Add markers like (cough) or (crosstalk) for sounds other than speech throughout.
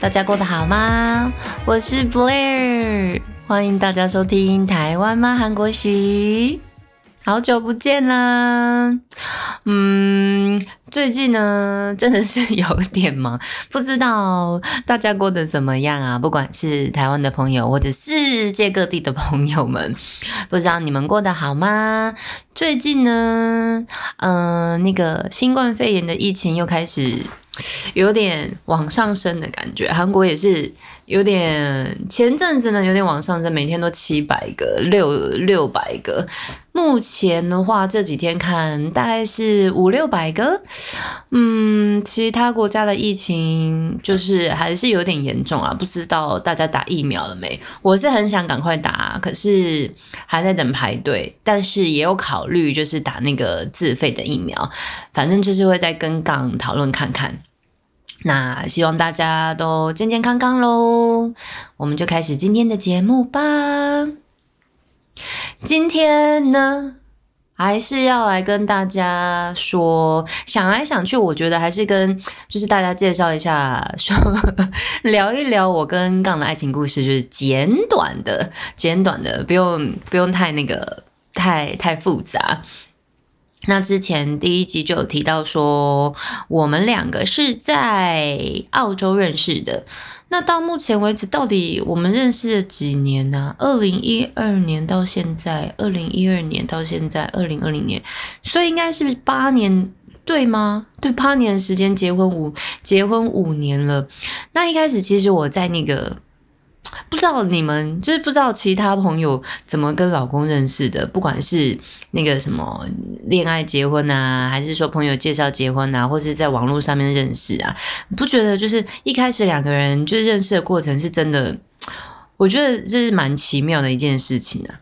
大家过得好吗？我是 Blair，欢迎大家收听台湾吗韩国语。好久不见啦，嗯，最近呢真的是有点忙，(laughs) 不知道大家过得怎么样啊？不管是台湾的朋友或者世界各地的朋友们，(laughs) 不知道你们过得好吗？最近呢，嗯，那个新冠肺炎的疫情又开始。有点往上升的感觉，韩国也是有点前阵子呢，有点往上升，每天都七百个、六六百个。目前的话，这几天看大概是五六百个。嗯，其他国家的疫情就是还是有点严重啊，不知道大家打疫苗了没？我是很想赶快打，可是还在等排队，但是也有考虑就是打那个自费的疫苗，反正就是会在跟港讨论看看。那希望大家都健健康康喽，我们就开始今天的节目吧。今天呢，还是要来跟大家说，想来想去，我觉得还是跟就是大家介绍一下，说 (laughs) 聊一聊我跟杠的爱情故事，就是简短的、简短的，不用不用太那个太太复杂。那之前第一集就有提到说，我们两个是在澳洲认识的。那到目前为止，到底我们认识了几年呢？二零一二年到现在，二零一二年到现在，二零二零年，所以应该是八年，对吗？对，八年的时间，结婚五结婚五年了。那一开始其实我在那个。不知道你们就是不知道其他朋友怎么跟老公认识的，不管是那个什么恋爱结婚啊，还是说朋友介绍结婚啊，或是在网络上面认识啊，不觉得就是一开始两个人就认识的过程是真的，我觉得这是蛮奇妙的一件事情啊。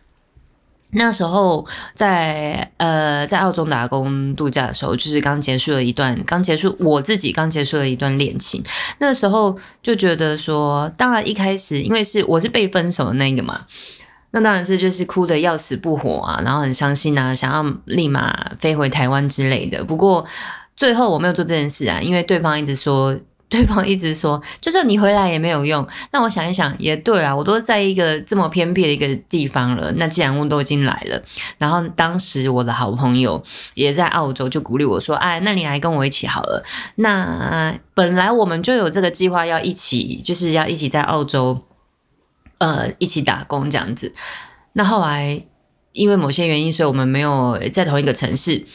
那时候在呃在澳洲打工度假的时候，就是刚结束了一段刚结束我自己刚结束了一段恋情。那时候就觉得说，当然一开始因为是我是被分手的那个嘛，那当然是就是哭的要死不活啊，然后很伤心啊，想要立马飞回台湾之类的。不过最后我没有做这件事啊，因为对方一直说。对方一直说，就算你回来也没有用。(laughs) 那我想一想，也对啊，我都在一个这么偏僻的一个地方了。那既然我都已经来了，然后当时我的好朋友也在澳洲，就鼓励我说：“哎，那你来跟我一起好了。”那本来我们就有这个计划，要一起，就是要一起在澳洲，呃，一起打工这样子。那后来因为某些原因，所以我们没有在同一个城市。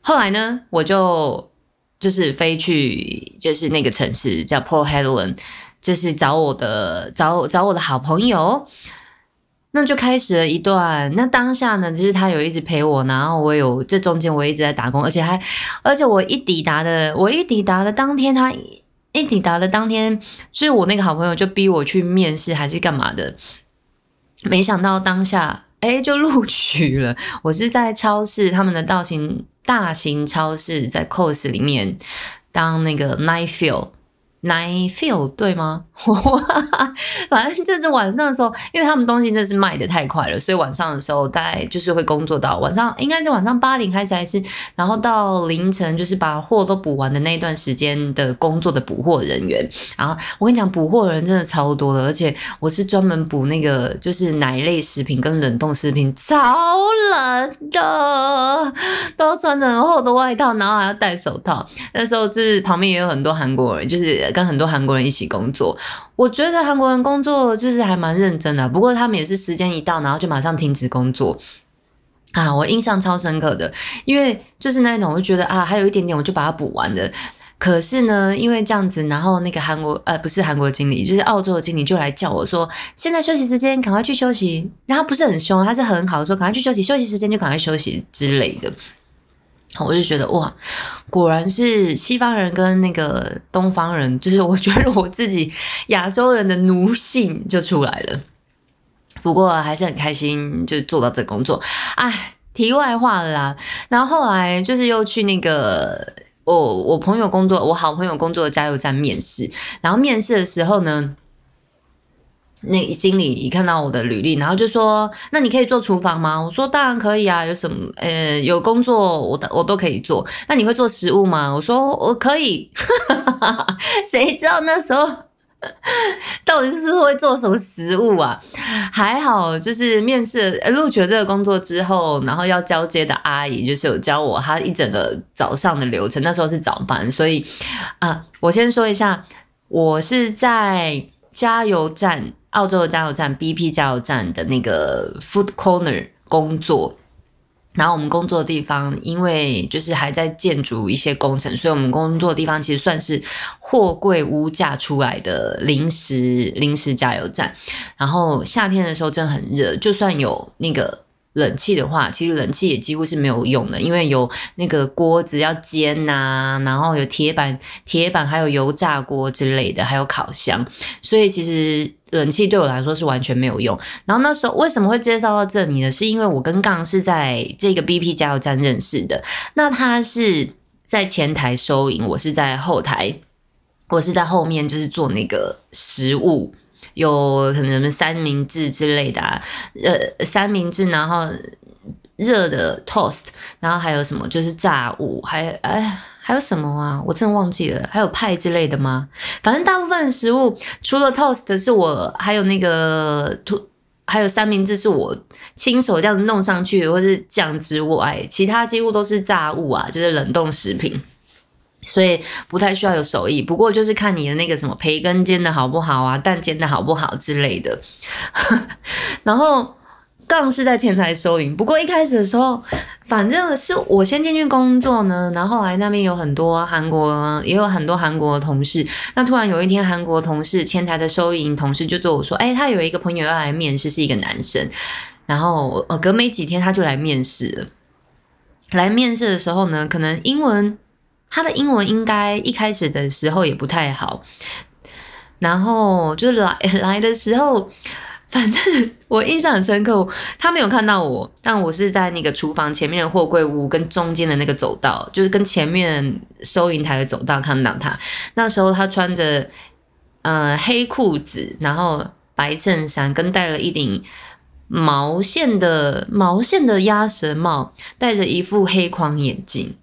后来呢，我就。就是飞去，就是那个城市叫 Port Hedland，就是找我的找找我的好朋友，那就开始了一段。那当下呢，就是他有一直陪我，然后我有这中间我一直在打工，而且还而且我一抵达的，我一抵达的当天，他一抵达的当天，就是我那个好朋友就逼我去面试还是干嘛的，没想到当下哎就录取了。我是在超市他们的道型。大型超市在 cos 里面当那个 night fill。Night feel 对吗？(laughs) 反正就是晚上的时候，因为他们东西真的是卖的太快了，所以晚上的时候大概就是会工作到晚上，应该是晚上八点开始还是，然后到凌晨就是把货都补完的那一段时间的工作的补货人员。然后我跟你讲，补货人真的超多的，而且我是专门补那个就是奶类食品跟冷冻食品，超冷的，都穿着很厚的外套，然后还要戴手套。那时候就是旁边也有很多韩国人，就是。跟很多韩国人一起工作，我觉得韩国人工作就是还蛮认真的。不过他们也是时间一到，然后就马上停止工作啊！我印象超深刻的，因为就是那一种，我就觉得啊，还有一点点，我就把它补完了。可是呢，因为这样子，然后那个韩国呃，不是韩国经理，就是澳洲的经理就来叫我说，现在休息时间，赶快去休息。然后不是很凶，他是很好的说，赶快去休息，休息时间就赶快休息之类的。我就觉得哇，果然是西方人跟那个东方人，就是我觉得我自己亚洲人的奴性就出来了。不过还是很开心，就做到这工作。哎，题外话啦。然后后来就是又去那个我我朋友工作，我好朋友工作的加油站面试。然后面试的时候呢。那经理一看到我的履历，然后就说：“那你可以做厨房吗？”我说：“当然可以啊，有什么呃有工作我我都可以做。那你会做食物吗？”我说：“我可以。(laughs) ”谁知道那时候 (laughs) 到底是会做什么食物啊？还好，就是面试录取了这个工作之后，然后要交接的阿姨就是有教我她一整个早上的流程。那时候是早班，所以啊，我先说一下，我是在加油站。澳洲的加油站，BP 加油站的那个 Food Corner 工作，然后我们工作的地方，因为就是还在建筑一些工程，所以我们工作的地方其实算是货柜屋架出来的临时临时加油站。然后夏天的时候真的很热，就算有那个。冷气的话，其实冷气也几乎是没有用的，因为有那个锅子要煎呐，然后有铁板、铁板还有油炸锅之类的，还有烤箱，所以其实冷气对我来说是完全没有用。然后那时候为什么会介绍到这里呢？是因为我跟杠是在这个 BP 加油站认识的，那他是在前台收银，我是在后台，我是在后面就是做那个食物。有可能什么三明治之类的，啊呃，三明治，然后热的 toast，然后还有什么就是炸物，还哎还有什么啊？我真的忘记了，还有派之类的吗？反正大部分食物除了 toast 是我，还有那个吐，还有三明治是我亲手这样子弄上去，或是酱之外，其他几乎都是炸物啊，就是冷冻食品。所以不太需要有手艺，不过就是看你的那个什么培根煎的好不好啊，蛋煎的好不好之类的。(laughs) 然后杠是在前台收银，不过一开始的时候，反正是我先进去工作呢，然后来那边有很多韩国，也有很多韩国的同事。那突然有一天，韩国同事前台的收银同事就对我说：“哎，他有一个朋友要来面试，是一个男生。”然后呃，隔没几天他就来面试了。来面试的时候呢，可能英文。他的英文应该一开始的时候也不太好，然后就来 (laughs) 来的时候，反正我印象很深刻。他没有看到我，但我是在那个厨房前面的货柜屋跟中间的那个走道，就是跟前面收银台的走道看到他。那时候他穿着呃黑裤子，然后白衬衫，跟戴了一顶毛线的毛线的鸭舌帽，戴着一副黑框眼镜。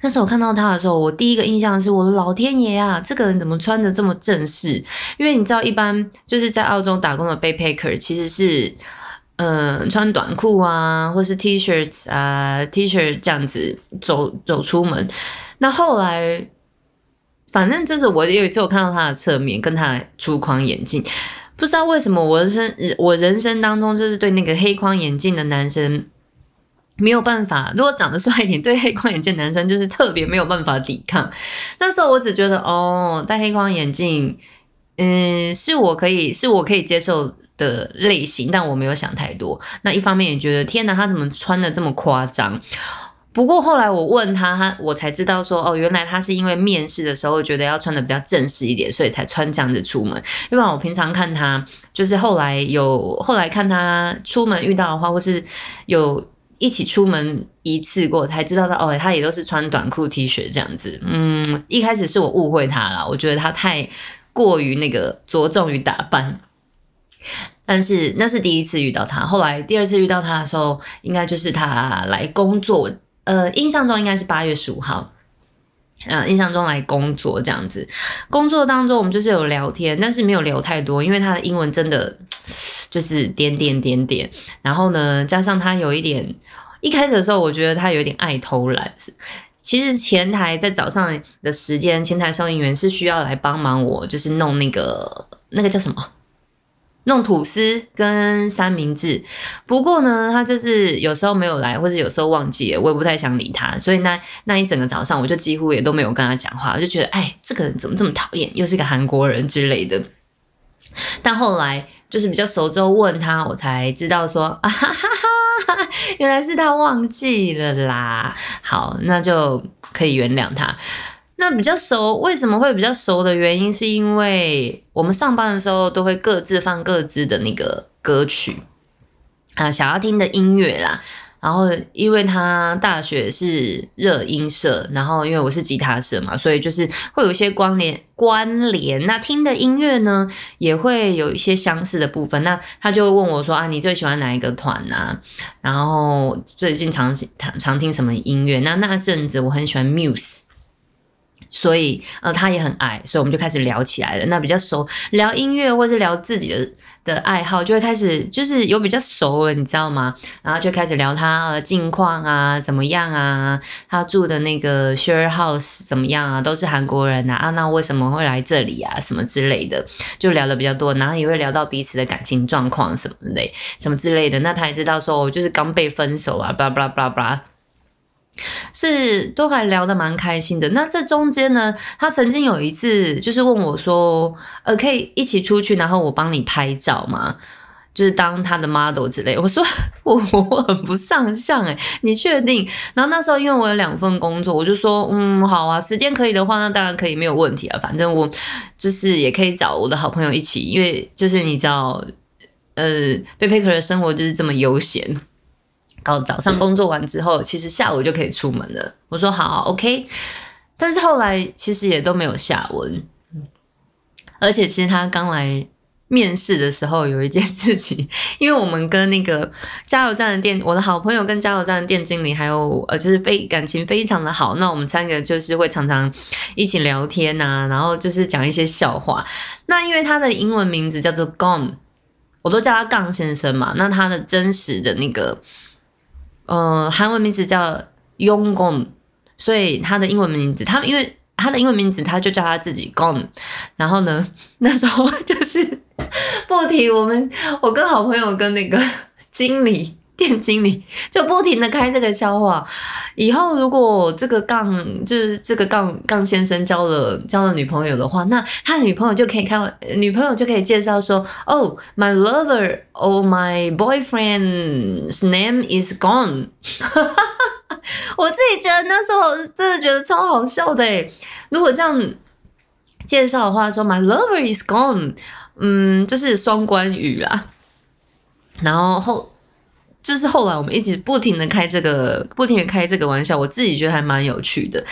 那时候我看到他的时候，我第一个印象是我的老天爷啊，这个人怎么穿的这么正式？因为你知道，一般就是在澳洲打工的 backpacker 其实是，嗯，穿短裤啊，或是 T 恤啊，T-shirt 这样子走走出门。那后来，反正就是我有就看到他的侧面，跟他粗框眼镜，不知道为什么我人生我人生当中就是对那个黑框眼镜的男生。没有办法，如果长得帅一点，对黑框眼镜男生就是特别没有办法抵抗。(laughs) 那时候我只觉得，哦，戴黑框眼镜，嗯，是我可以是我可以接受的类型，但我没有想太多。那一方面也觉得，天哪，他怎么穿的这么夸张？不过后来我问他，他我才知道说，哦，原来他是因为面试的时候觉得要穿的比较正式一点，所以才穿这样子出门。因为我平常看他，就是后来有后来看他出门遇到的话，或是有。一起出门一次过，才知道他哦，他也都是穿短裤 T 恤这样子。嗯，一开始是我误会他了，我觉得他太过于那个着重于打扮。但是那是第一次遇到他，后来第二次遇到他的时候，应该就是他来工作。呃，印象中应该是八月十五号。嗯，印象中来工作这样子，工作当中我们就是有聊天，但是没有聊太多，因为他的英文真的。就是点点点点，然后呢，加上他有一点，一开始的时候，我觉得他有点爱偷懒。其实前台在早上的时间，前台收银员是需要来帮忙我，就是弄那个那个叫什么，弄吐司跟三明治。不过呢，他就是有时候没有来，或者有时候忘记了，我也不太想理他。所以那那一整个早上，我就几乎也都没有跟他讲话，我就觉得，哎，这个人怎么这么讨厌，又是个韩国人之类的。但后来就是比较熟之后问他，我才知道说啊哈哈哈，原来是他忘记了啦。好，那就可以原谅他。那比较熟，为什么会比较熟的原因，是因为我们上班的时候都会各自放各自的那个歌曲啊，想要听的音乐啦。然后因为他大学是热音社，然后因为我是吉他社嘛，所以就是会有一些关联关联。那听的音乐呢，也会有一些相似的部分。那他就问我说啊，你最喜欢哪一个团啊？然后最近常常常听什么音乐？那那阵子我很喜欢 Muse。所以，呃，他也很爱，所以我们就开始聊起来了。那比较熟，聊音乐或是聊自己的的爱好，就会开始就是有比较熟了，你知道吗？然后就开始聊他呃近况啊，怎么样啊？他住的那个 share house 怎么样啊？都是韩国人呐啊，那为什么会来这里啊？什么之类的，就聊的比较多，然后也会聊到彼此的感情状况什么类，什么之类的。那他也知道说，我就是刚被分手啊，巴拉巴拉巴拉巴拉。是都还聊得蛮开心的。那这中间呢，他曾经有一次就是问我说：“呃，可以一起出去，然后我帮你拍照吗？就是当他的 model 之类。”我说：“ (laughs) 我我很不上相诶，你确定？”然后那时候因为我有两份工作，我就说：“嗯，好啊，时间可以的话，那当然可以，没有问题啊。反正我就是也可以找我的好朋友一起，因为就是你知道，呃，贝贝克的生活就是这么悠闲。”搞早上工作完之后，其实下午就可以出门了。我说好，OK。但是后来其实也都没有下文。而且其实他刚来面试的时候，有一件事情，因为我们跟那个加油站的店，我的好朋友跟加油站的店经理，还有呃，就是非感情非常的好。那我们三个就是会常常一起聊天呐，然后就是讲一些笑话。那因为他的英文名字叫做 Gone，我都叫他杠先生嘛。那他的真实的那个。呃，韩文名字叫 Yonggon，所以他的英文名字，他因为他的英文名字，他就叫他自己 Gon。然后呢，(laughs) 那时候就是不提我们，我跟好朋友跟那个经理。店经理就不停的开这个笑话，以后如果这个杠就是这个杠杠先生交了交了女朋友的话，那他女朋友就可以开女朋友就可以介绍说，Oh my lover, oh my boyfriend's name is gone。(laughs) 我自己觉得那时候真的觉得超好笑的诶，如果这样介绍的话，说 My lover is gone，嗯，就是双关语啊，然后后。就是后来我们一直不停的开这个，不停的开这个玩笑，我自己觉得还蛮有趣的。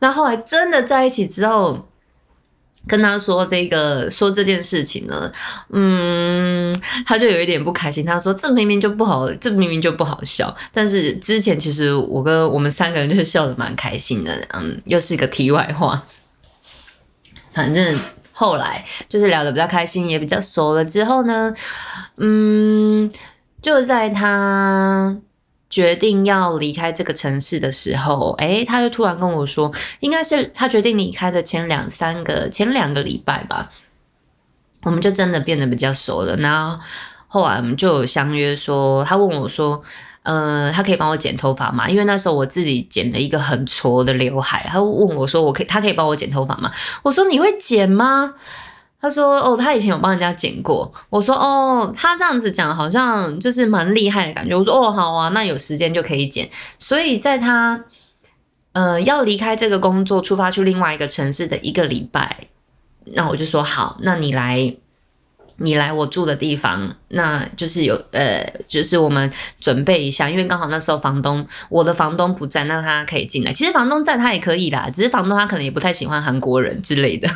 那后来真的在一起之后，跟他说这个说这件事情呢，嗯，他就有一点不开心。他说这明明就不好，这明明就不好笑。但是之前其实我跟我们三个人就是笑的蛮开心的，嗯，又是一个题外话。反正后来就是聊的比较开心，也比较熟了之后呢，嗯。就在他决定要离开这个城市的时候，哎，他就突然跟我说，应该是他决定离开的前两三个、前两个礼拜吧，我们就真的变得比较熟了。然后后来我们就有相约说，他问我说，呃，他可以帮我剪头发吗？因为那时候我自己剪了一个很挫的刘海，他问我说，我可以，他可以帮我剪头发吗？我说你会剪吗？他说：“哦，他以前有帮人家剪过。”我说：“哦，他这样子讲好像就是蛮厉害的感觉。”我说：“哦，好啊，那有时间就可以剪。”所以在他呃要离开这个工作，出发去另外一个城市的一个礼拜，那我就说：“好，那你来。”你来我住的地方，那就是有呃，就是我们准备一下，因为刚好那时候房东我的房东不在，那他可以进来。其实房东在他也可以啦，只是房东他可能也不太喜欢韩国人之类的，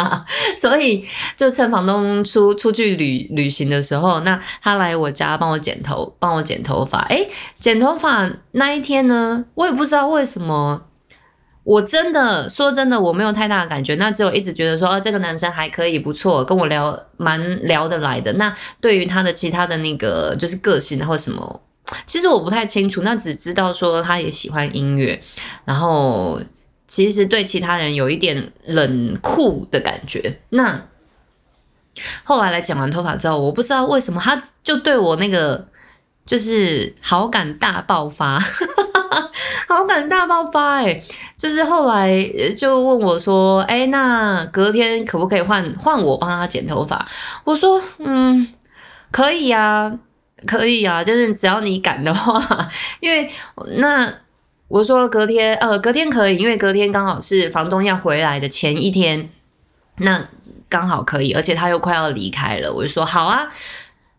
(laughs) 所以就趁房东出出去旅旅行的时候，那他来我家帮我剪头，帮我剪头发。诶，剪头发那一天呢，我也不知道为什么。我真的说真的，我没有太大的感觉，那只有一直觉得说，哦，这个男生还可以，不错，跟我聊蛮聊得来的。那对于他的其他的那个就是个性或什么，其实我不太清楚。那只知道说他也喜欢音乐，然后其实对其他人有一点冷酷的感觉。那后来来剪完头发之后，我不知道为什么他就对我那个就是好感大爆发。(laughs) 好感大爆发哎！就是后来就问我说：“哎，那隔天可不可以换换我帮他剪头发？”我说：“嗯，可以呀，可以呀，就是只要你敢的话，因为那我说隔天呃隔天可以，因为隔天刚好是房东要回来的前一天，那刚好可以，而且他又快要离开了，我就说好啊。”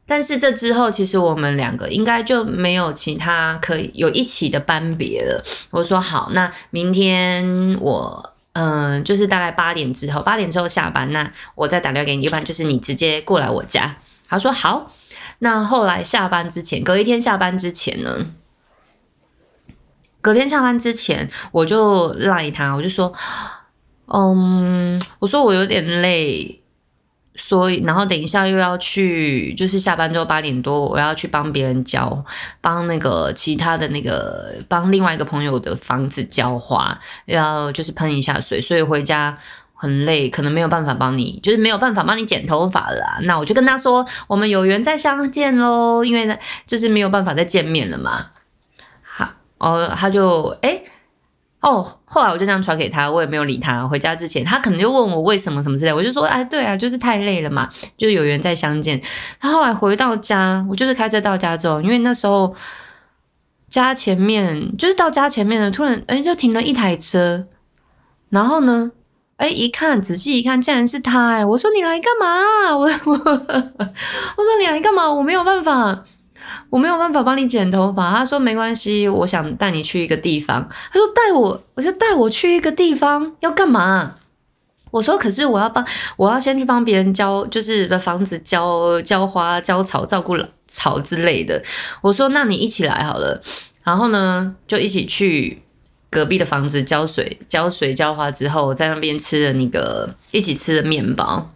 但是这之后，其实我们两个应该就没有其他可以有一起的班别了。我说好，那明天我嗯，就是大概八点之后，八点之后下班，那我再打电话给你，要不然就是你直接过来我家。他说好。那后来下班之前，隔一天下班之前呢，隔天下班之前，我就赖他，我就说，嗯，我说我有点累。所以，然后等一下又要去，就是下班之后八点多，我要去帮别人浇，帮那个其他的那个，帮另外一个朋友的房子浇花，要就是喷一下水，所以回家很累，可能没有办法帮你，就是没有办法帮你剪头发了。那我就跟他说，我们有缘再相见喽，因为呢，就是没有办法再见面了嘛。好，哦，他就哎。哦，后来我就这样传给他，我也没有理他。回家之前，他可能就问我为什么什么之类，我就说，哎，对啊，就是太累了嘛，就有缘再相见。他后来回到家，我就是开车到家之后，因为那时候家前面就是到家前面呢，突然哎就停了一台车，然后呢，哎一看仔细一看，竟然是他哎！我说你来干嘛？我我 (laughs) 我说你来干嘛？我没有办法。我没有办法帮你剪头发，他说没关系，我想带你去一个地方。他说带我，我就带我去一个地方，要干嘛？我说可是我要帮，我要先去帮别人浇，就是的房子浇浇花、浇草、照顾草之类的。我说那你一起来好了，然后呢就一起去隔壁的房子浇水、浇水、浇花之后，在那边吃的那个一起吃的面包。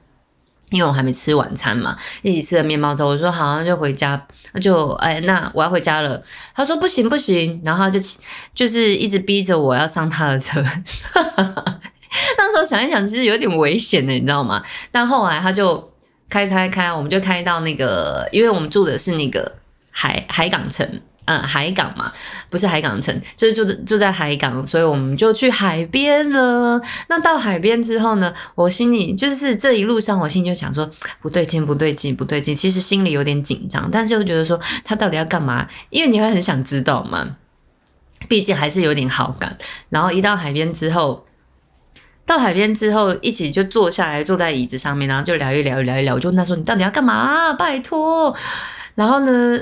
因为我还没吃晚餐嘛，一起吃了面包之后，我说好，那就回家，那就哎，那我要回家了。他说不行不行，然后就就是一直逼着我要上他的车。(laughs) 那时候想一想，其实有点危险的，你知道吗？但后来他就开开开，我们就开到那个，因为我们住的是那个海海港城。嗯，海港嘛，不是海港城，就是住住在海港，所以我们就去海边了。那到海边之后呢，我心里就是这一路上，我心里就想说不对劲，不对劲，不对劲。其实心里有点紧张，但是又觉得说他到底要干嘛？因为你会很想知道嘛，毕竟还是有点好感。然后一到海边之后，到海边之后一起就坐下来，坐在椅子上面，然后就聊一聊，聊一聊。我就问他说：“你到底要干嘛？拜托。”然后呢？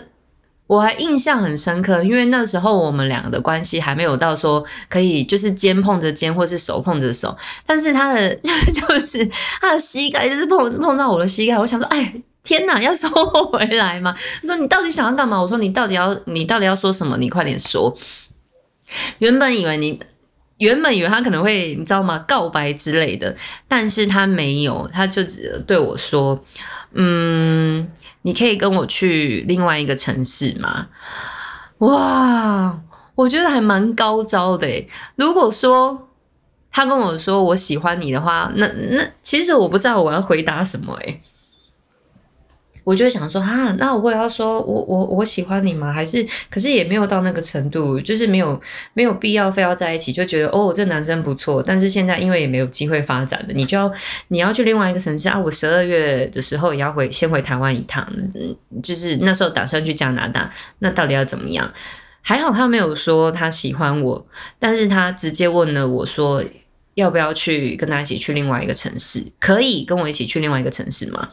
我还印象很深刻，因为那时候我们两个的关系还没有到说可以就是肩碰着肩或是手碰着手，但是他的 (laughs) 就是他的膝盖就是碰碰到我的膝盖，我想说，哎，天哪，要收回来吗？他说你到底想要干嘛？我说你到底要你到底要说什么？你快点说。原本以为你原本以为他可能会你知道吗？告白之类的，但是他没有，他就只对我说，嗯。你可以跟我去另外一个城市吗？哇，我觉得还蛮高招的诶。如果说他跟我说我喜欢你的话，那那其实我不知道我要回答什么诶。我就想说哈，那我会要说我我我喜欢你吗？还是可是也没有到那个程度，就是没有没有必要非要在一起，就觉得哦这男生不错，但是现在因为也没有机会发展的，你就要你要去另外一个城市啊。我十二月的时候也要回先回台湾一趟，嗯，就是那时候打算去加拿大，那到底要怎么样？还好他没有说他喜欢我，但是他直接问了我说要不要去跟他一起去另外一个城市，可以跟我一起去另外一个城市吗？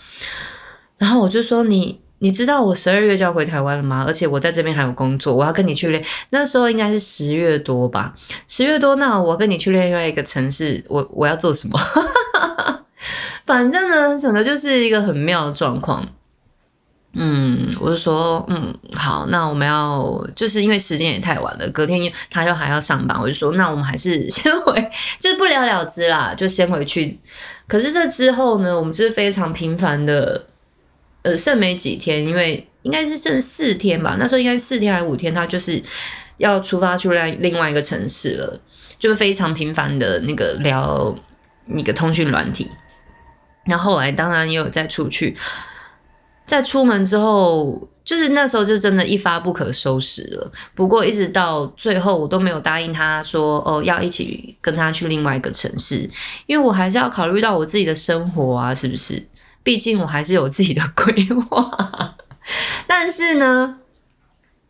然后我就说你，你知道我十二月就要回台湾了吗？而且我在这边还有工作，我要跟你去练。那时候应该是十月多吧，十月多，那我跟你去另外一个城市，我我要做什么？(laughs) 反正呢，整个就是一个很妙的状况。嗯，我就说，嗯，好，那我们要就是因为时间也太晚了，隔天他又还要上班，我就说，那我们还是先回，(laughs) 就是不了了之啦，就先回去。可是这之后呢，我们就是非常频繁的。呃，剩没几天，因为应该是剩四天吧。那时候应该四天还是五天，他就是要出发去另另外一个城市了，就非常频繁的那个聊那个通讯软体。那后来当然也有再出去，在出门之后，就是那时候就真的一发不可收拾了。不过一直到最后，我都没有答应他说哦要一起跟他去另外一个城市，因为我还是要考虑到我自己的生活啊，是不是？毕竟我还是有自己的规划，但是呢，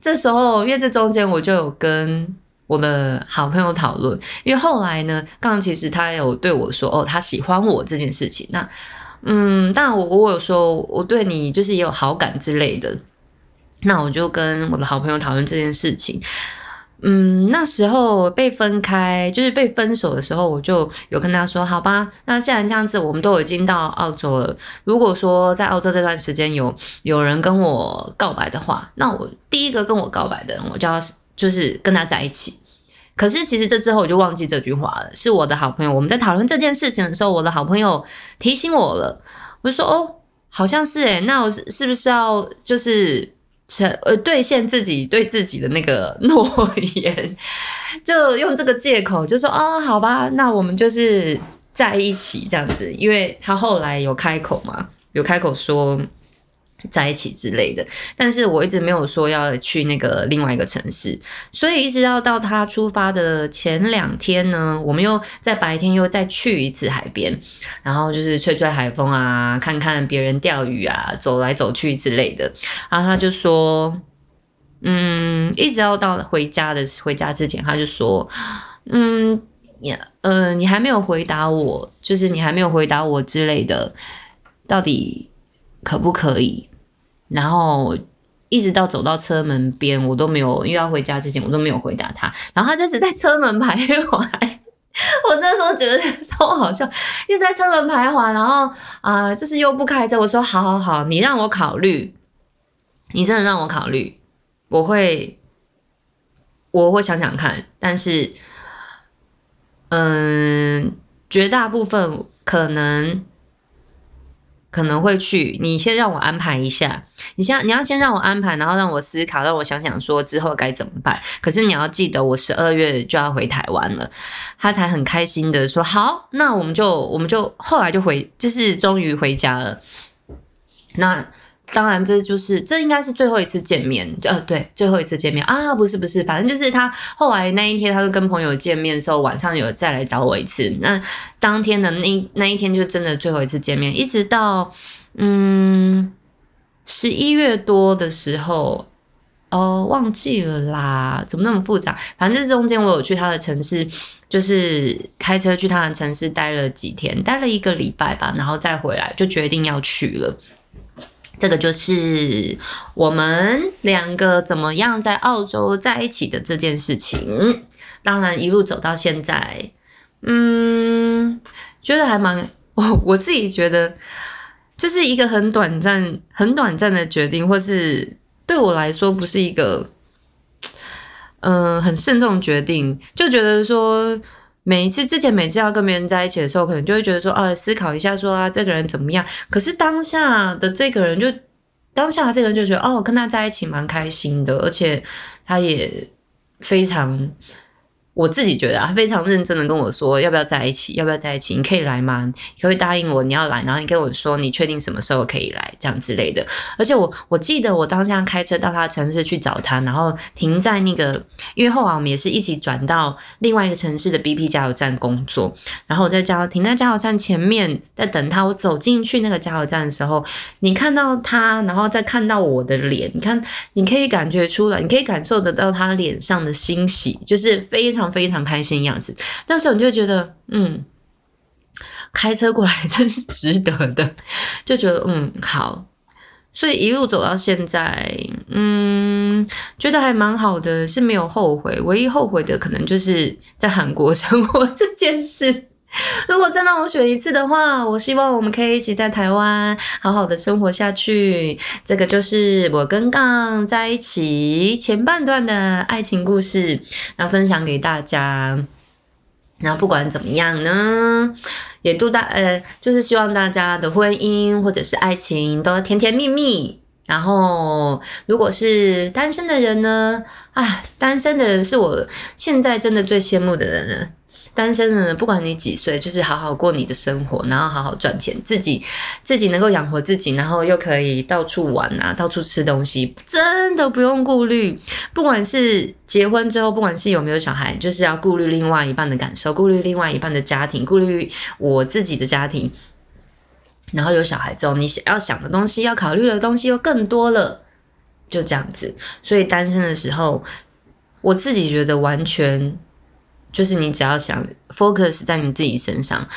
这时候因为这中间我就有跟我的好朋友讨论，因为后来呢，刚刚其实他有对我说哦，他喜欢我这件事情。那嗯，但我我有说我对你就是也有好感之类的，那我就跟我的好朋友讨论这件事情。嗯，那时候被分开，就是被分手的时候，我就有跟他说，好吧，那既然这样子，我们都已经到澳洲了，如果说在澳洲这段时间有有人跟我告白的话，那我第一个跟我告白的人，我就要就是跟他在一起。可是其实这之后我就忘记这句话了，是我的好朋友，我们在讨论这件事情的时候，我的好朋友提醒我了，我就说，哦，好像是诶，那我是是不是要就是。成呃兑现自己对自己的那个 (laughs) 诺言，就用这个借口，就说啊，好吧，那我们就是在一起这样子，因为他后来有开口嘛，有开口说。在一起之类的，但是我一直没有说要去那个另外一个城市，所以一直要到他出发的前两天呢，我们又在白天又再去一次海边，然后就是吹吹海风啊，看看别人钓鱼啊，走来走去之类的。然后他就说，嗯，一直要到回家的回家之前，他就说，嗯，你呃，你还没有回答我，就是你还没有回答我之类的，到底可不可以？然后一直到走到车门边，我都没有，因为要回家之前，我都没有回答他。然后他就只在车门徘徊，(laughs) 我那时候觉得超好笑，一直在车门徘徊。然后啊，就是又不开车。我说好好好，你让我考虑，你真的让我考虑，我会我会想想看。但是，嗯，绝大部分可能。可能会去，你先让我安排一下。你先，你要先让我安排，然后让我思考，让我想想说之后该怎么办。可是你要记得，我十二月就要回台湾了。他才很开心的说：“好，那我们就，我们就后来就回，就是终于回家了。”那。当然，这就是这应该是最后一次见面，呃，对，最后一次见面啊，不是不是，反正就是他后来那一天，他就跟朋友见面的时候，晚上有再来找我一次。那当天的那那一天就真的最后一次见面，一直到嗯十一月多的时候，哦，忘记了啦，怎么那么复杂？反正这中间我有去他的城市，就是开车去他的城市待了几天，待了一个礼拜吧，然后再回来就决定要去了。这个就是我们两个怎么样在澳洲在一起的这件事情。当然，一路走到现在，嗯，觉得还蛮 (laughs) 我我自己觉得，就是一个很短暂、很短暂的决定，或是对我来说不是一个，嗯，很慎重决定，就觉得说。每一次之前每次要跟别人在一起的时候，可能就会觉得说，啊，思考一下，说啊，这个人怎么样？可是当下的这个人就，当下这个人就觉得，哦，跟他在一起蛮开心的，而且他也非常。我自己觉得啊，非常认真的跟我说要不要在一起，要不要在一起？你可以来吗？可不可以答应我你要来？然后你跟我说你确定什么时候可以来，这样之类的。而且我我记得我当下开车到他的城市去找他，然后停在那个，因为后来我们也是一起转到另外一个城市的 BP 加油站工作。然后我在加油停在加油站前面在等他。我走进去那个加油站的时候，你看到他，然后再看到我的脸，你看你可以感觉出来，你可以感受得到他脸上的欣喜，就是非常。非常开心的样子，那时候你就觉得，嗯，开车过来真是值得的，就觉得嗯好，所以一路走到现在，嗯，觉得还蛮好的，是没有后悔，唯一后悔的可能就是在韩国生活这件事。(laughs) 如果再让我选一次的话，我希望我们可以一起在台湾好好的生活下去。这个就是我跟杠在一起前半段的爱情故事，那分享给大家。那不管怎么样呢，也祝大呃，就是希望大家的婚姻或者是爱情都甜甜蜜蜜。然后，如果是单身的人呢，啊，单身的人是我现在真的最羡慕的人了。单身的人，不管你几岁，就是好好过你的生活，然后好好赚钱，自己自己能够养活自己，然后又可以到处玩啊，到处吃东西，真的不用顾虑。不管是结婚之后，不管是有没有小孩，就是要顾虑另外一半的感受，顾虑另外一半的家庭，顾虑我自己的家庭。然后有小孩之后，你想要想的东西，要考虑的东西又更多了，就这样子。所以单身的时候，我自己觉得完全。就是你只要想 focus 在你自己身上，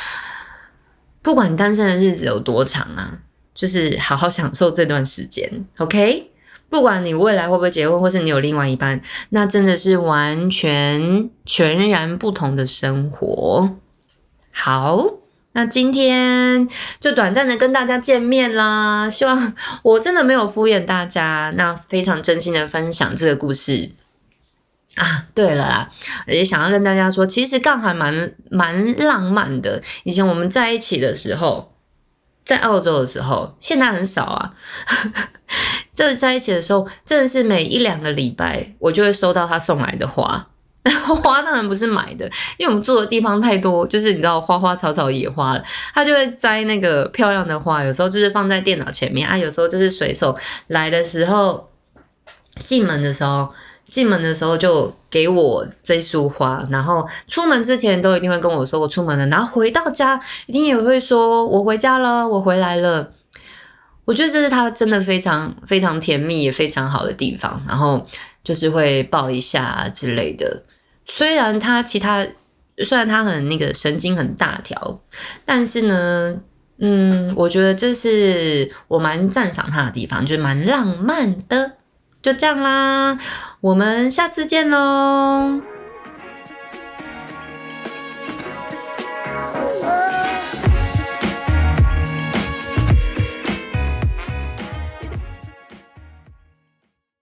不管单身的日子有多长啊，就是好好享受这段时间，OK？不管你未来会不会结婚，或是你有另外一半，那真的是完全全然不同的生活。好，那今天就短暂的跟大家见面啦。希望我真的没有敷衍大家，那非常真心的分享这个故事啊。对了啦，也想要跟大家说，其实杠还蛮蛮浪漫的。以前我们在一起的时候。在澳洲的时候，现在很少啊。(laughs) 这在一起的时候，真的是每一两个礼拜，我就会收到他送来的花。(laughs) 花当然不是买的，因为我们住的地方太多，就是你知道花花草草野花了。他就会摘那个漂亮的花，有时候就是放在电脑前面啊，有时候就是随手来的时候，进门的时候。进门的时候就给我这束花，然后出门之前都一定会跟我说我出门了，然后回到家一定也会说我回家了，我回来了。我觉得这是他真的非常非常甜蜜也非常好的地方，然后就是会抱一下之类的。虽然他其他虽然他很那个神经很大条，但是呢，嗯，我觉得这是我蛮赞赏他的地方，就是蛮浪漫的。就这样啦，我们下次见喽。